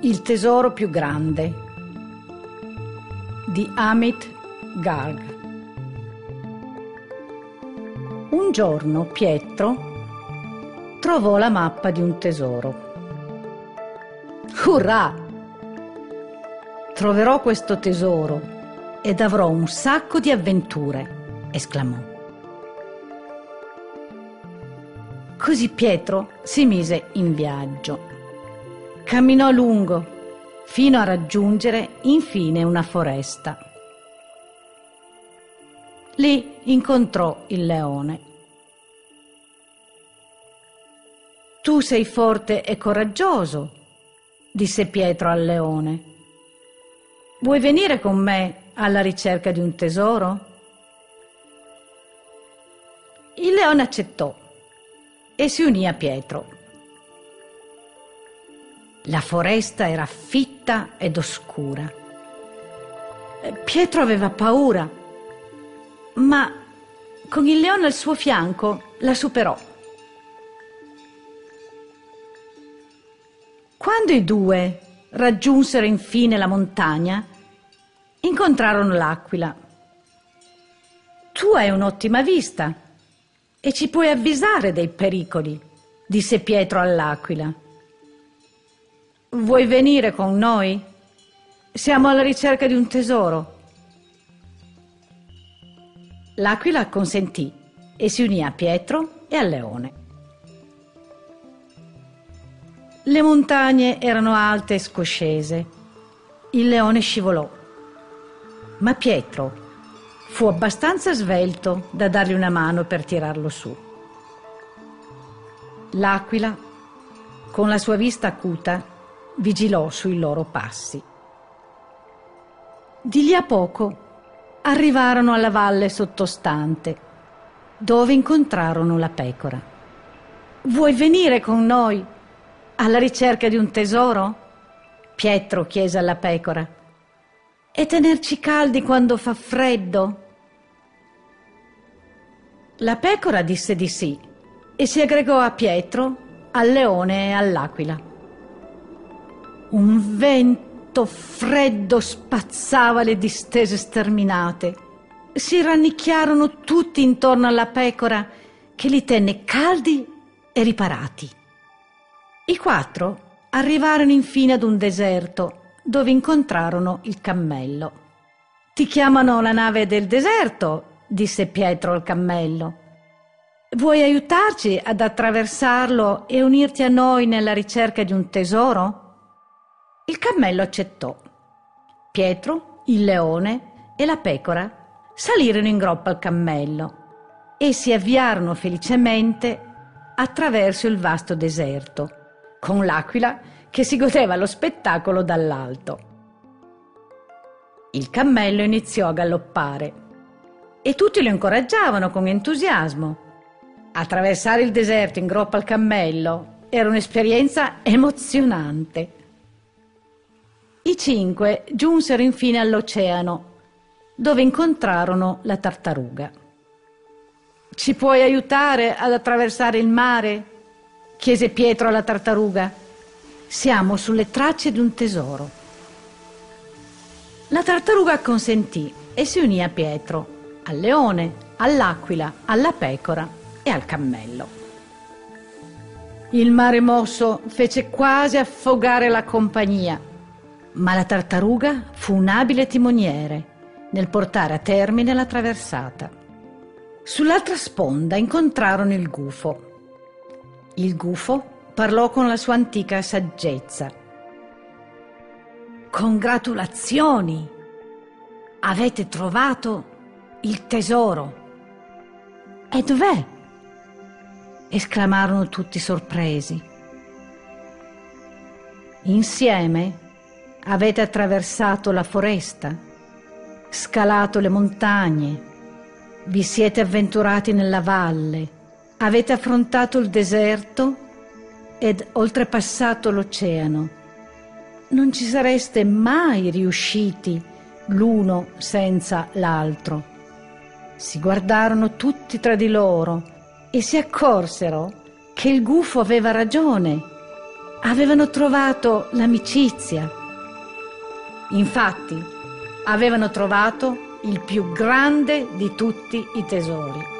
Il tesoro più grande di Amit Garg. Un giorno Pietro trovò la mappa di un tesoro. Urrà! Troverò questo tesoro ed avrò un sacco di avventure, esclamò. Così Pietro si mise in viaggio. Camminò lungo fino a raggiungere infine una foresta. Lì incontrò il leone. Tu sei forte e coraggioso, disse Pietro al leone. Vuoi venire con me alla ricerca di un tesoro? Il leone accettò e si unì a Pietro. La foresta era fitta ed oscura. Eh, Pietro aveva paura, ma con il leone al suo fianco la superò. Quando i due raggiunsero infine la montagna, incontrarono l'aquila. Tu hai un'ottima vista e ci puoi avvisare dei pericoli, disse Pietro all'aquila. Vuoi venire con noi? Siamo alla ricerca di un tesoro. L'aquila consentì e si unì a Pietro e al leone. Le montagne erano alte e scoscese. Il leone scivolò. Ma Pietro fu abbastanza svelto da dargli una mano per tirarlo su. L'aquila, con la sua vista acuta, vigilò sui loro passi. Di lì a poco arrivarono alla valle sottostante, dove incontrarono la pecora. Vuoi venire con noi alla ricerca di un tesoro? Pietro chiese alla pecora. E tenerci caldi quando fa freddo? La pecora disse di sì e si aggregò a Pietro, al leone e all'aquila. Un vento freddo spazzava le distese sterminate. Si rannicchiarono tutti intorno alla pecora che li tenne caldi e riparati. I quattro arrivarono infine ad un deserto dove incontrarono il cammello. Ti chiamano la nave del deserto, disse Pietro al cammello. Vuoi aiutarci ad attraversarlo e unirti a noi nella ricerca di un tesoro? Il cammello accettò. Pietro, il leone e la pecora salirono in groppa al cammello e si avviarono felicemente attraverso il vasto deserto, con l'aquila che si godeva lo spettacolo dall'alto. Il cammello iniziò a galoppare e tutti lo incoraggiavano con entusiasmo. Attraversare il deserto in groppa al cammello era un'esperienza emozionante. I cinque giunsero infine all'oceano, dove incontrarono la tartaruga. Ci puoi aiutare ad attraversare il mare? chiese Pietro alla tartaruga. Siamo sulle tracce di un tesoro. La tartaruga acconsentì e si unì a Pietro, al leone, all'aquila, alla pecora e al cammello. Il mare mosso fece quasi affogare la compagnia ma la tartaruga fu un abile timoniere nel portare a termine la traversata. Sull'altra sponda incontrarono il gufo. Il gufo parlò con la sua antica saggezza. Congratulazioni! Avete trovato il tesoro. E dov'è? esclamarono tutti sorpresi. Insieme Avete attraversato la foresta, scalato le montagne, vi siete avventurati nella valle, avete affrontato il deserto ed oltrepassato l'oceano. Non ci sareste mai riusciti l'uno senza l'altro. Si guardarono tutti tra di loro e si accorsero che il gufo aveva ragione avevano trovato l'amicizia. Infatti, avevano trovato il più grande di tutti i tesori.